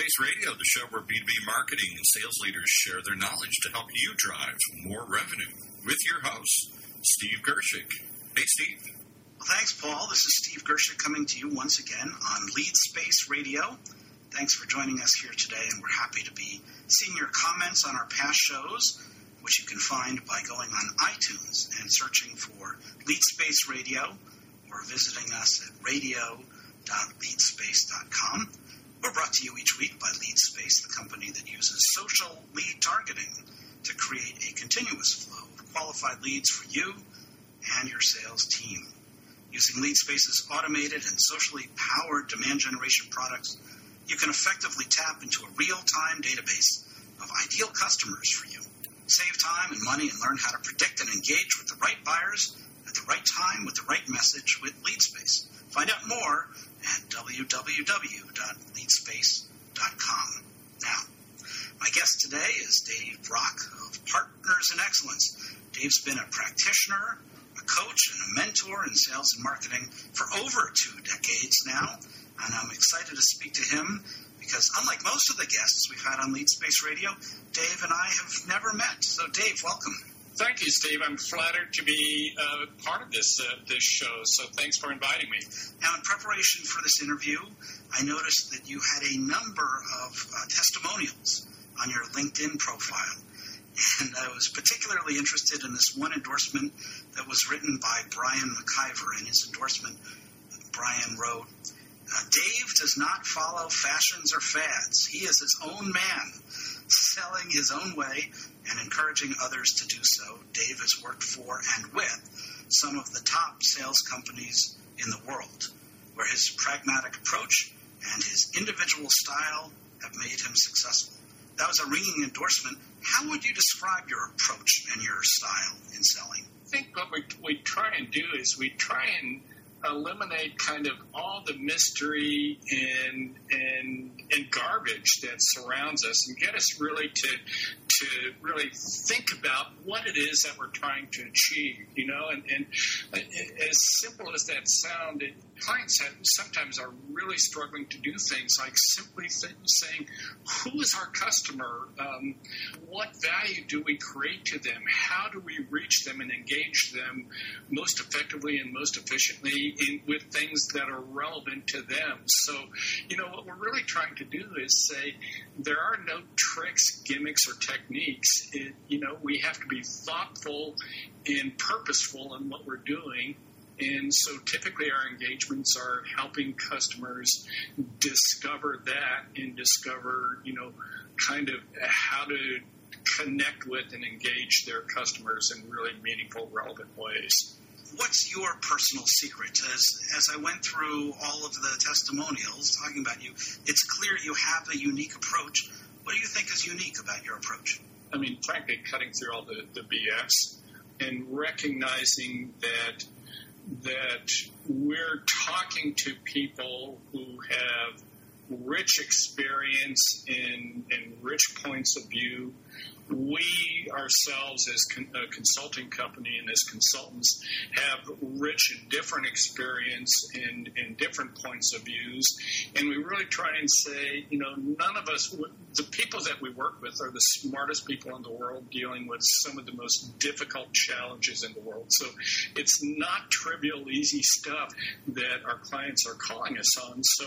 Space Radio, the show where B2B marketing and sales leaders share their knowledge to help you drive more revenue. With your host, Steve Gershik. Hey, Steve. Well, thanks, Paul. This is Steve Gershik coming to you once again on Lead Space Radio. Thanks for joining us here today, and we're happy to be seeing your comments on our past shows, which you can find by going on iTunes and searching for Lead Space Radio or visiting us at radio.leadspace.com. We're brought to you each week by LeadSpace, the company that uses social lead targeting to create a continuous flow of qualified leads for you and your sales team. Using LeadSpace's automated and socially powered demand generation products, you can effectively tap into a real time database of ideal customers for you. Save time and money and learn how to predict and engage with the right buyers at the right time with the right message with LeadSpace. Find out more at www.leadspace.com. Now, my guest today is Dave Brock of Partners in Excellence. Dave's been a practitioner, a coach, and a mentor in sales and marketing for over two decades now, and I'm excited to speak to him because, unlike most of the guests we've had on Lead Space Radio, Dave and I have never met. So, Dave, welcome. Thank you, Steve. I'm flattered to be uh, part of this uh, this show. So thanks for inviting me. Now, in preparation for this interview, I noticed that you had a number of uh, testimonials on your LinkedIn profile. And I was particularly interested in this one endorsement that was written by Brian McIver. In his endorsement, Brian wrote, uh, Dave does not follow fashions or fads. He is his own man, selling his own way and encouraging others to do so. Dave has worked for and with some of the top sales companies in the world, where his pragmatic approach and his individual style have made him successful. That was a ringing endorsement. How would you describe your approach and your style in selling? I think what we, we try and do is we try and eliminate kind of all the mystery and and and garbage that surrounds us and get us really to to really think about what it is that we're trying to achieve you know and, and as simple as that sounded clients have, sometimes are really struggling to do things like simply th- saying who is our customer um, what value do we create to them how do we reach them and engage them most effectively and most efficiently in, with things that are relevant to them. So, you know, what we're really trying to do is say there are no tricks, gimmicks, or techniques. It, you know, we have to be thoughtful and purposeful in what we're doing. And so typically our engagements are helping customers discover that and discover, you know, kind of how to connect with and engage their customers in really meaningful, relevant ways what's your personal secret? As, as I went through all of the testimonials talking about you, it's clear you have a unique approach. What do you think is unique about your approach? I mean, frankly, cutting through all the, the BS and recognizing that that we're talking to people who have rich experience and, and rich points of view we ourselves, as con- a consulting company and as consultants, have rich and different experience and, and different points of views, and we really try and say, you know, none of us, the people that we work with, are the smartest people in the world dealing with some of the most difficult challenges in the world. So it's not trivial, easy stuff that our clients are calling us on. So,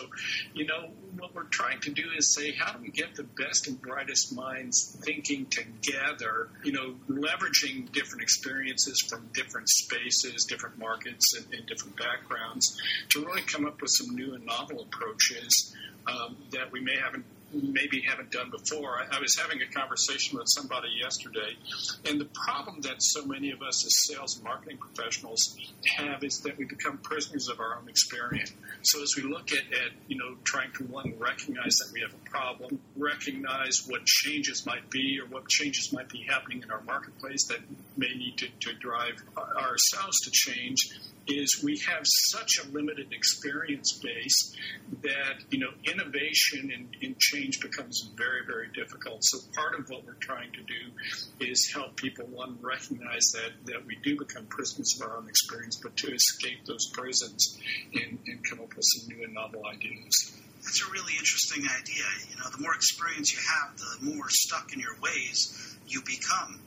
you know, what we're trying to do is say, how do we get the best and brightest minds thinking together? Together, you know, leveraging different experiences from different spaces, different markets, and, and different backgrounds to really come up with some new and novel approaches um, that we may haven't maybe haven't done before. I, I, was having a conversation with somebody yesterday, and the problem that so many of us as sales and marketing professionals have is that we become prisoners of our own experience. So as we look at, at you know trying to one recognize that we have a problem, recognize what changes might be or what changes might be happening in our marketplace that may need to, to drive ourselves to change, is we have such a limited experience base that you know innovation and, and change becomes very, very difficult. So part of what we're trying to do is help people, one, recognize that, that we do become prisoners of our own experience, but to escape those prisons and, and come up with some new and novel ideas. That's a really interesting idea. You know, the more experience you have, the more stuck in your ways you become.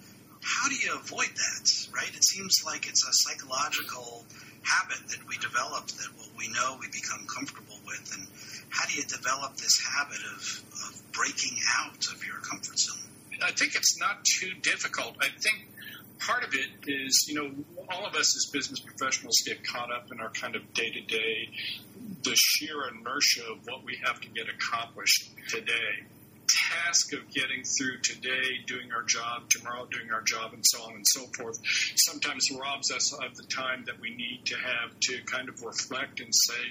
How do you avoid that, right? It seems like it's a psychological habit that we develop that what we know we become comfortable with. And how do you develop this habit of, of breaking out of your comfort zone? I think it's not too difficult. I think part of it is, you know, all of us as business professionals get caught up in our kind of day to day, the sheer inertia of what we have to get accomplished today task of getting through today, doing our job, tomorrow doing our job, and so on and so forth, sometimes robs us of the time that we need to have to kind of reflect and say,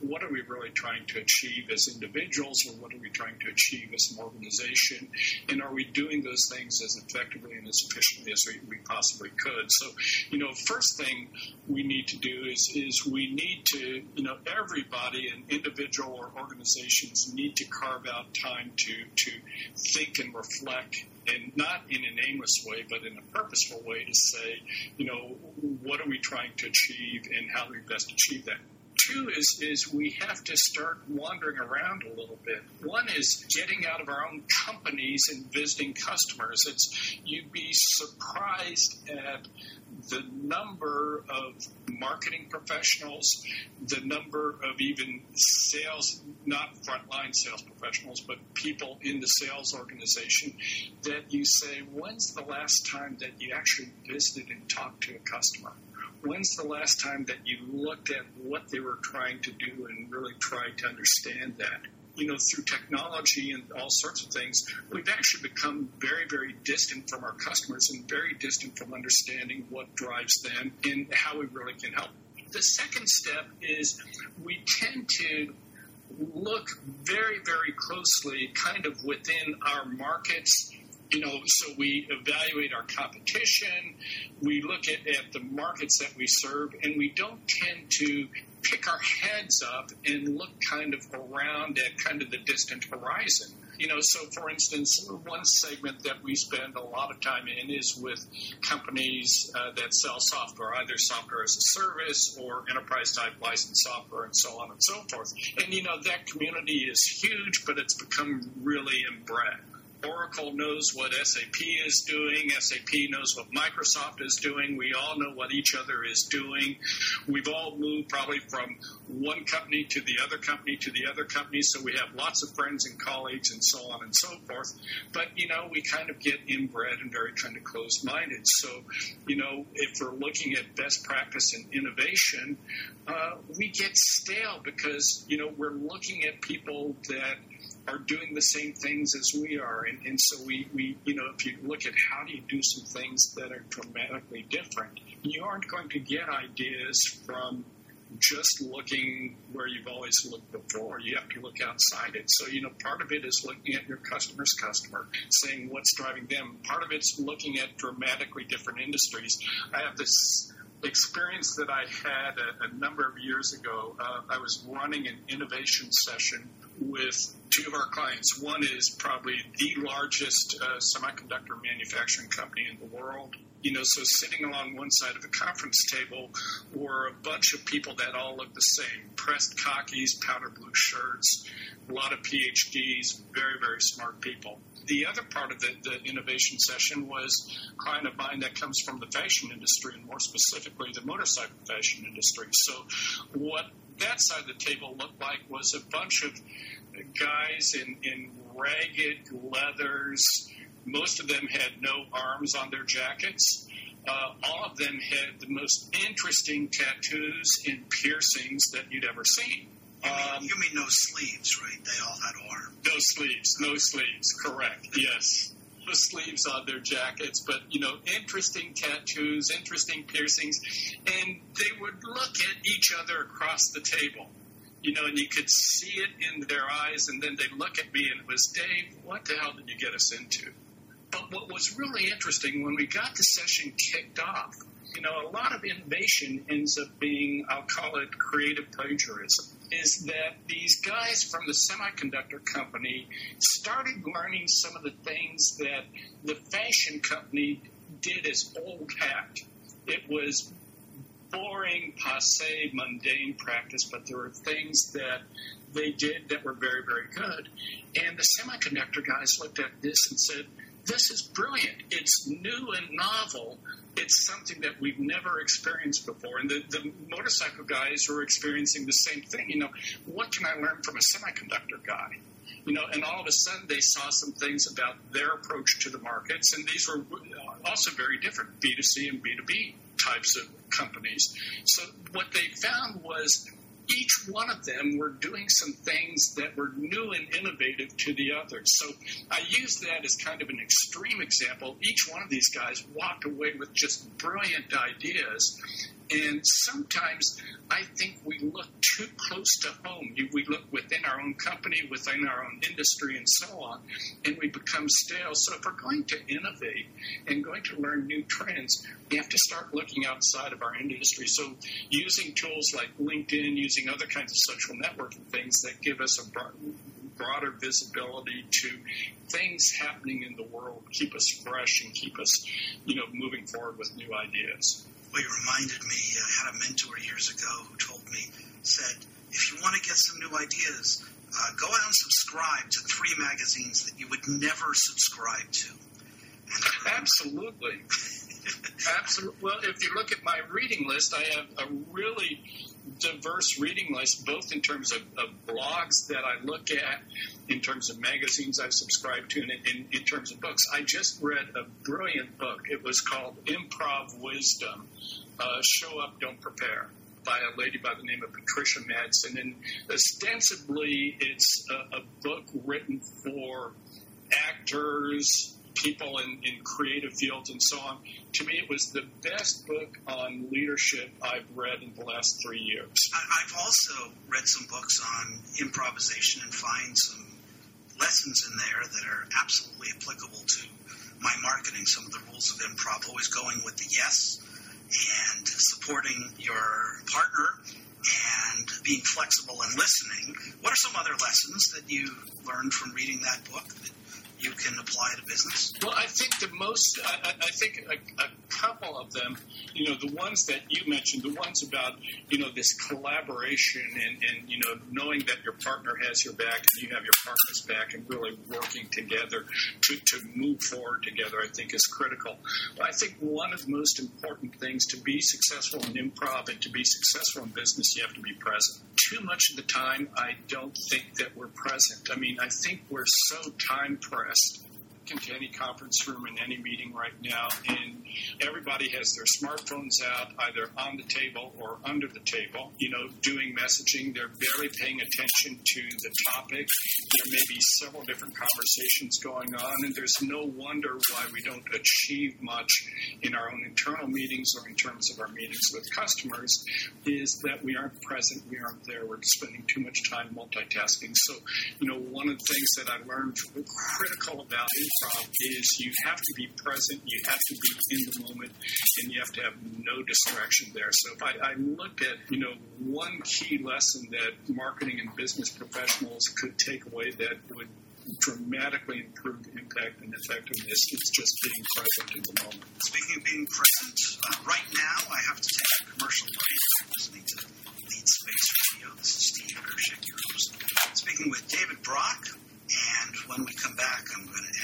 what are we really trying to achieve as individuals, or what are we trying to achieve as an organization, and are we doing those things as effectively and as efficiently as we, we possibly could? So, you know, first thing we need to do is is we need to, you know, everybody, an individual or organizations need to carve out time to to think and reflect and not in an aimless way, but in a purposeful way to say, you know, what are we trying to achieve and how do we best achieve that? Two is is we have to start wandering around a little bit. One is getting out of our own companies and visiting customers. It's you'd be surprised at the number of marketing professionals, the number of even sales, not frontline sales professionals, but people in the sales organization that you say, when's the last time that you actually visited and talked to a customer? When's the last time that you looked at what they were trying to do and really tried to understand that? You know, through technology and all sorts of things, we've actually become very, very distant from our customers and very distant from understanding what drives them and how we really can help. The second step is we tend to look very, very closely kind of within our markets you know, so we evaluate our competition, we look at, at the markets that we serve, and we don't tend to pick our heads up and look kind of around at kind of the distant horizon. You know, so for instance, one segment that we spend a lot of time in is with companies uh, that sell software, either software as a service or enterprise type licensed software and so on and so forth. And, you know, that community is huge, but it's become really inbred. Oracle knows what SAP is doing. SAP knows what Microsoft is doing. We all know what each other is doing. We've all moved probably from one company to the other company to the other company, so we have lots of friends and colleagues and so on and so forth. But, you know, we kind of get inbred and very kind of closed minded. So, you know, if we're looking at best practice and innovation, uh, we get stale because, you know, we're looking at people that are doing the same things as we are. And, and so we, we, you know, if you look at how do you do some things that are dramatically different, you aren't going to get ideas from just looking where you've always looked before. You have to look outside it. So, you know, part of it is looking at your customer's customer, saying what's driving them. Part of it's looking at dramatically different industries. I have this experience that I had a, a number of years ago. Uh, I was running an innovation session with two of our clients. One is probably the largest uh, semiconductor manufacturing company in the world. You know, so sitting along one side of the conference table were a bunch of people that all looked the same pressed khakis, powder blue shirts, a lot of PhDs, very, very smart people. The other part of the, the innovation session was a client of mine that comes from the fashion industry, and more specifically, the motorcycle fashion industry. So, what that side of the table looked like was a bunch of guys in, in ragged leathers. Most of them had no arms on their jackets. Uh, all of them had the most interesting tattoos and piercings that you'd ever seen. Um, you mean no sleeves, right? They all had arms. No sleeves, no sleeves, correct, yes. No sleeves on their jackets, but, you know, interesting tattoos, interesting piercings, and they would look at each other across the table you know, and you could see it in their eyes, and then they'd look at me, and it was, Dave, what the hell did you get us into? But what was really interesting when we got the session kicked off, you know, a lot of innovation ends up being, I'll call it creative plagiarism, is that these guys from the semiconductor company started learning some of the things that the fashion company did as old hat. It was boring, passe, mundane practice, but there were things that they did that were very, very good. And the semiconductor guys looked at this and said, this is brilliant. It's new and novel. It's something that we've never experienced before. And the, the motorcycle guys were experiencing the same thing. You know, what can I learn from a semiconductor guy? You know, and all of a sudden they saw some things about their approach to the markets, and these were uh, also very different B2C and B2B types of companies. So what they found was each one of them were doing some things that were new and innovative to the others. So I use that as kind of an extreme example. Each one of these guys walked away with just brilliant ideas. And sometimes I think we look too close to home. We look within our own company, within our own industry, and so on, and we become stale. So if we're going to innovate and going to learn new trends, we have to start looking outside of our industry. So using tools like LinkedIn, using other kinds of social networking things that give us a broader visibility to things happening in the world, keep us fresh and keep us, you know, moving forward with new ideas. Well, you reminded me, I had a mentor years ago who told me, said, if you want to get some new ideas, uh, go out and subscribe to three magazines that you would never subscribe to. Absolutely. Absolutely. Well, if you look at my reading list, I have a really diverse reading list, both in terms of, of blogs that I look at, in terms of magazines I've subscribed to, and in, in terms of books. I just read a brilliant book. It was called Improv Wisdom uh, Show Up, Don't Prepare by a lady by the name of Patricia Madson. And ostensibly, it's a, a book written for actors, people in, in creative fields and so on. To me, it was the best book on leadership I've read in the last three years. I've also read some books on improvisation and find some lessons in there that are absolutely applicable to my marketing. Some of the rules of improv, always going with the yes and supporting your partner and being flexible and listening. What are some other lessons that you learned from reading that book that you can apply to business? Well, I think the most, I, I think a, a, couple of them, you know, the ones that you mentioned, the ones about, you know, this collaboration and, and you know, knowing that your partner has your back and you have your partner's back and really working together to, to move forward together, I think is critical. But I think one of the most important things to be successful in improv and to be successful in business, you have to be present. Too much of the time, I don't think that we're present. I mean, I think we're so time pressed into any conference room in any meeting right now, and everybody has their smartphones out, either on the table or under the table, you know, doing messaging. They're barely paying attention to the topic. There may be several different conversations going on, and there's no wonder why we don't achieve much in our own internal meetings or in terms of our meetings with customers, is that we aren't present, we aren't there, we're spending too much time multitasking. So, you know, one of the things that I learned critical about is you have to be present, you have to be in the moment, and you have to have no distraction there. So if I, I look at, you know, one key lesson that marketing and business professionals could take away that would dramatically improve impact and effectiveness is just being present in the moment. Speaking of being present, uh, right now I have to take a commercial break. Listening to Lead Space Radio. This is Steve Gershik, your host. Speaking with David Brock, and when we come back, I'm going to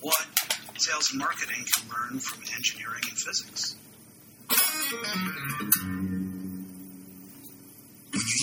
what sales and marketing can learn from engineering and physics.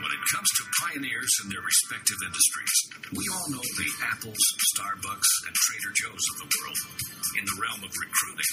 When it comes to pioneers in their respective industries, we all know the Apples, Starbucks, and Trader Joe's of the world. In the realm of recruiting,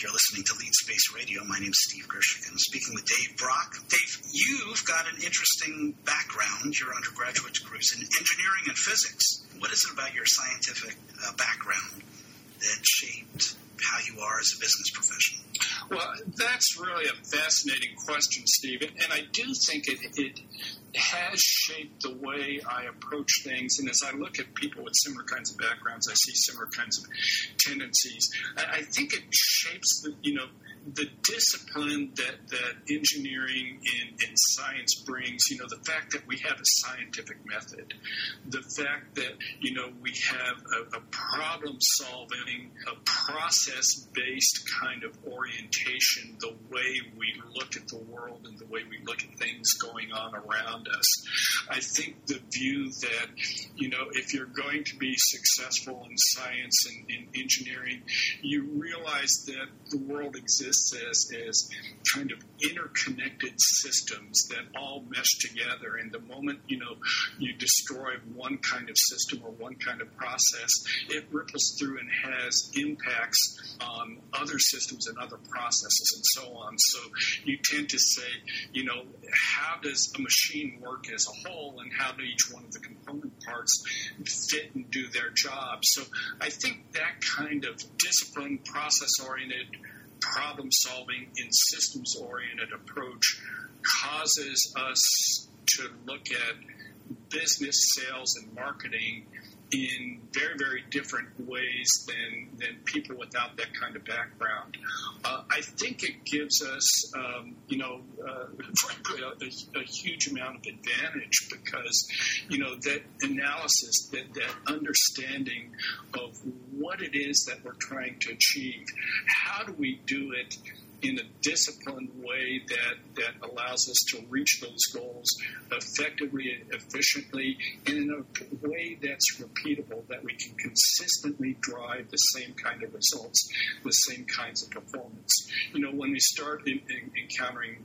You're listening to Lead Space Radio. My name's Steve Gershik. I'm speaking with Dave Brock. Dave, you've got an interesting background. Your undergraduate degree is in engineering and physics. What is it about your scientific uh, background that shaped how you are as a business professional? Well, that's really a fascinating question, Steve. And I do think it, it has shaped the way I approach things. And as I look at people with similar kinds of backgrounds, I see similar kinds of tendencies. I think it shapes the, you know, the discipline that, that engineering and, and, science brings, you know, the fact that we have a scientific method, the fact that, you know, we have a, a problem solving, a process based kind of orientation, the way we look at the world and the way we look at things going on around us. I think the view that, you know, if you're going to be successful in science and in engineering, you realize that the world exists as, as kind of interconnected systems that all mesh together. And the moment, you know, you destroy one kind of system or one kind of process, it ripples through and has impacts on other systems and other processes and so on. So you tend to say, you know, how does a machine work as a whole and how do each one of the component parts fit and do their job? So I think that kind of discipline, process oriented problem solving in systems oriented approach causes us to look at business, sales, and marketing in very, very different ways than, than people without that kind of background. Uh, I think it gives us, um, you know, uh, frankly, a, a, huge amount of advantage because, you know, that analysis, that, that understanding of what it is that we're trying to achieve, how do we do it in a disciplined way that, that allows us to reach those goals effectively and efficiently and in a way that's repeatable, that we can consistently drive the same kind of results, the same kinds of performance. You know, when we start in, in, encountering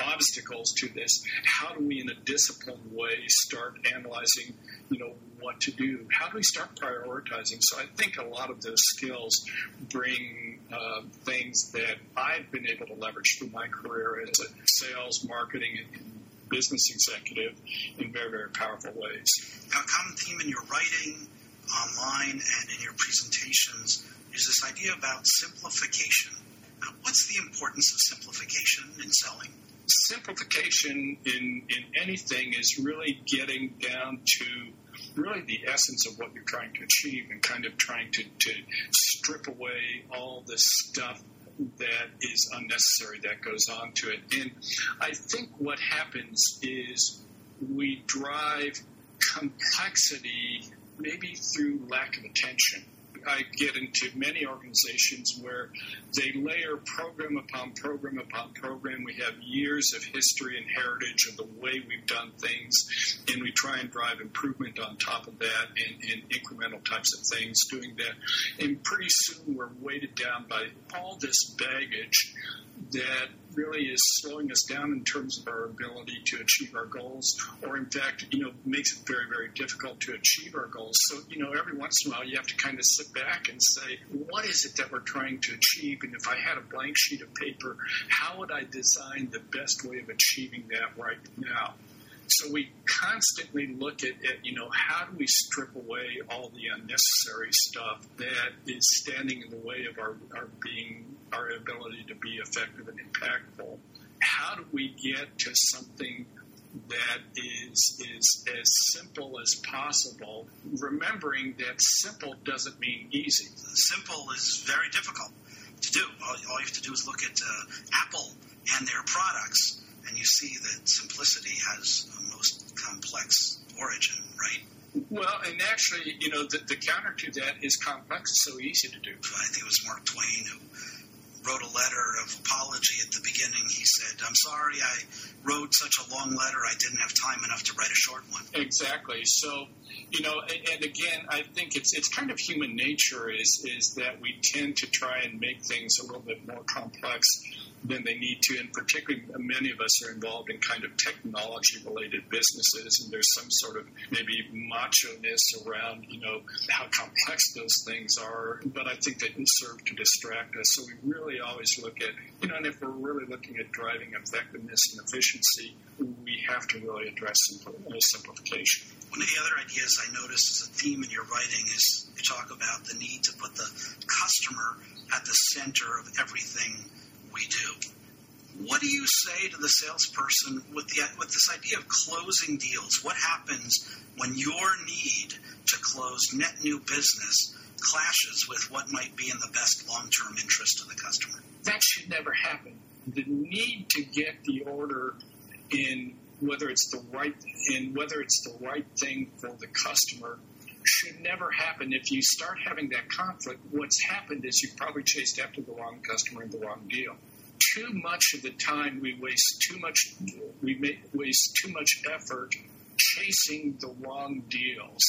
obstacles to this, how do we, in a disciplined way, start analyzing, you know, what to do? How do we start prioritizing? So I think a lot of those skills bring uh, things that I've been able to leverage through my career as a sales, marketing, and business executive in very, very powerful ways. Now, a common theme in your writing, online, and in your presentations is this idea about simplification. Now, what's the importance of simplification in selling? Simplification in, in anything is really getting down to really the essence of what you're trying to achieve and kind of trying to, to strip away all the stuff that is unnecessary that goes on to it. And I think what happens is we drive complexity maybe through lack of attention I get into many organizations where they layer program upon program upon program. We have years of history and heritage of the way we've done things, and we try and drive improvement on top of that and, and incremental types of things, doing that. And pretty soon we're weighted down by all this baggage that really is slowing us down in terms of our ability to achieve our goals, or in fact, you know, makes it very, very difficult to achieve our goals. So, you know, every once in a while you have to kind of sit back and say, what is it that we're trying to achieve? And if I had a blank sheet of paper, how would I design the best way of achieving that right now? So we constantly look at, at, you know, how do we strip away all the unnecessary stuff that is standing in the way of our, our being, our ability to be effective and impactful? How do we get to something that is is as simple as possible, remembering that simple doesn't mean easy. Simple is very difficult to do. All, all you have to do is look at uh, Apple and their products, and you see that simplicity has a most complex origin, right? Well, and actually, you know, the, the counter to that is complex is so easy to do. I think it was Mark Twain who wrote a letter of apology at the beginning. He said, I'm sorry I wrote such a long letter. I didn't have time enough to write a short one. Exactly. So, you know, and, and again, I think it's it's kind of human nature is is that we tend to try and make things a little bit more complex than they need to. And particularly, many of us are involved in kind of technology related businesses, and there's some sort of maybe macho ness around, you know, how complex those things are. But I think they serve to distract us. So we really always look at, you know, and if we're really looking at driving effectiveness and efficiency, we have to really address simplification. One of the other ideas I noticed as a theme in your writing is you talk about the need to put the customer at the center of everything we do. What do you say to the salesperson with the with this idea of closing deals? What happens when your need to close net new business clashes with what might be in the best long-term interest of the customer? That should never happen. The need to get the order in whether it's the right in whether it's the right thing for the customer should never happen. If you start having that conflict, what's happened is you've probably chased after the wrong customer and the wrong deal. Too much of the time we waste too much we waste too much effort chasing the wrong deals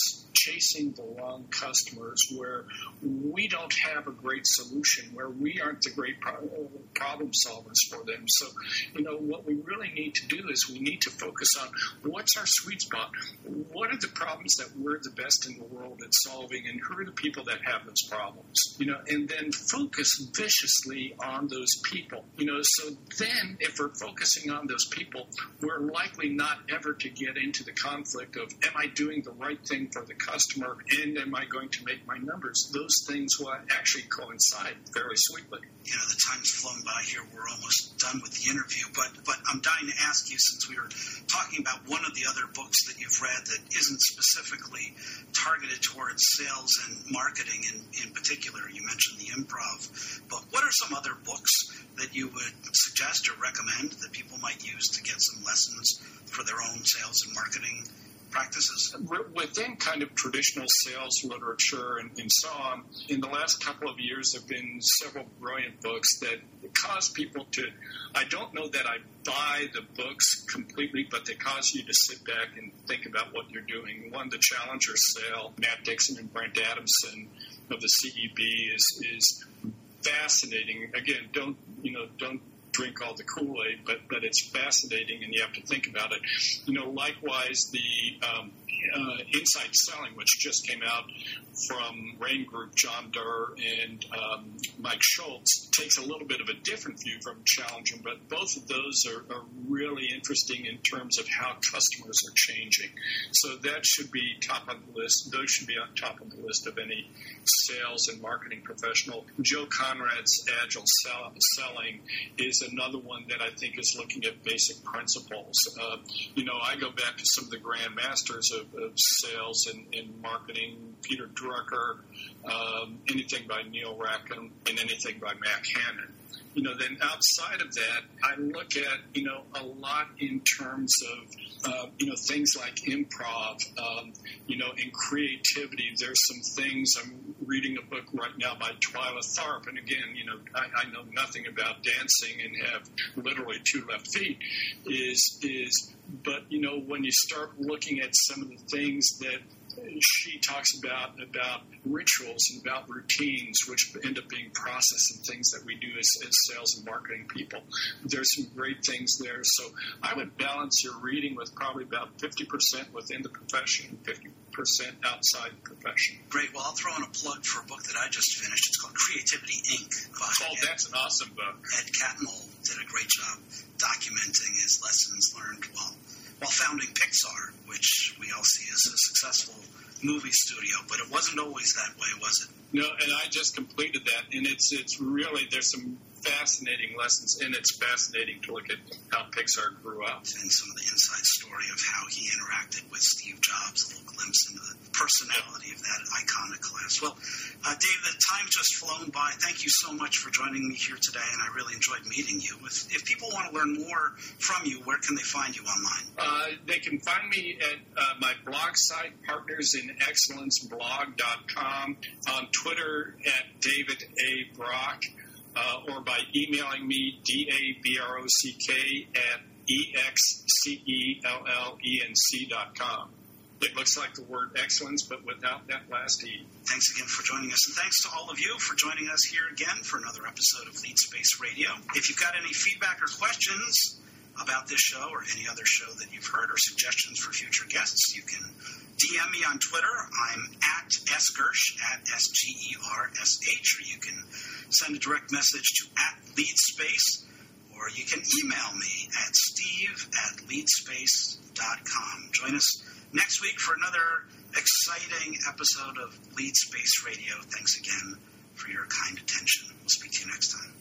chasing the wrong customers, where we don't have a great solution, where we aren't the great problem solvers for them. So, you know, what we really need to do is we need to focus on what's our sweet spot? What are the problems that we're the best in the world at solving, and who are the people that have those problems? You know, and then focus viciously on those people. You know, so then if we're focusing on those people, we're likely not ever to get into the conflict of, am I doing the right thing for the customer and am I going to make my numbers? Those things will actually coincide fairly sweetly. You know, the time's flown by here. We're almost done with the interview, but but I'm dying to ask you since we were talking about one of the other books that you've read that isn't specifically targeted towards sales and marketing in, in particular. You mentioned the improv book. What are some other books that you would suggest or recommend that people might use to get some lessons for their own sales and marketing practices? Within kind of traditional sales literature and, and, so on, in the last couple of years, there have been several brilliant books that cause people to. I don't know that I buy the books completely, but they cause you to sit back and think about what you're doing. One, The Challenger Sale, Matt Dixon and Brent Adamson of the CEB is is fascinating. Again, don't you know? Don't drink all the Kool Aid, but but it's fascinating, and you have to think about it. You know, likewise the um, uh, Insight Selling, which just came out from Rain Group, John Doerr and um, Mike Schultz, takes a little bit of a different view from Challenger, but both of those are, are really interesting in terms of how customers are changing. So that should be top of the list. Those should be on top of the list of any sales and marketing professional. Jill Konrath's Agile Selling is another one that I think is looking at basic principles. Uh, you know, I go back to some of the grand masters of, of sales and, and, marketing, Peter Drucker, um, anything by Neil Rackham, and anything by Mack Hanan you know, then outside of that, I look at, you know, a lot in terms of, uh, you know, things like improv, um, you know, and creativity. There's some things I'm reading a book right now by Twyla Tharp. And again, you know, I, I know nothing about dancing and have literally two left feet is, is, but, you know, when you start looking at some of the things that she talks about about rituals and about routines, which end up being process and things that we do as, as sales and marketing people. There's some great things there. So I would balance your reading with probably about 50% within the profession, 50% outside the profession. Great. Well, I'll throw in a plug for a book that I just finished. It's called Creativity Inc. Oh, Ed, that's an awesome book. Ed Catmull did a great job documenting his lessons learned while while founding Pixar, which we all see as a successful movie studio. But it wasn't always that way, was it? No, and I just completed that, and it's it's really there's some fascinating lessons, and it's fascinating to look at how Pixar grew up. And some of the inside story of how he interacted with Steve Jobs, a little glimpse into the personality of that iconic class. Well, uh, Dave, the time just flown by. Thank you so much for joining me here today, and I really enjoyed meeting you. If, if people want to learn more from you, where can they find you online? Uh, they can find me at uh, my blog site, partnersinexcellenceblog.com, on Twitter at David A. Brock uh, or by emailing me, D-A-B-R-O-C-K, at E-X-C-E-L-L-E-N-C dot com. It looks like the word excellence, but without that last E. Thanks again for joining us, and thanks to all of you for joining us here again for another episode of Lead Space Radio. If you've got any feedback or questions about this show or any other show that you've heard or suggestions for future guests, you can DM me on Twitter. I'm at sgersh, at S-G-E-R-S-H, or you can send a direct message to at leadspace, or you can email me at steve at leadspace.com. Join us next week for another exciting episode of Lead Space Radio. Thanks again for your kind attention. We'll speak to you next time.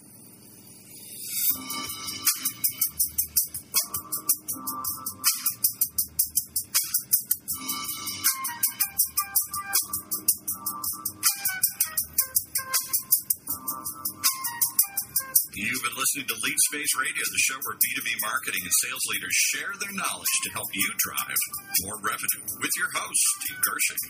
You've been listening to Lead Space Radio, the show where B2B marketing and sales leaders share their knowledge to help you drive more revenue with your host, Steve Gershik.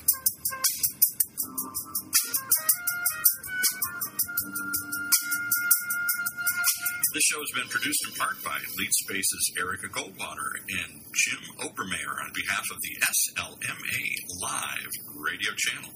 This show has been produced in part by Lead Space's Erica Goldwater and Jim Obermeyer on behalf of the SLMA Live radio channel.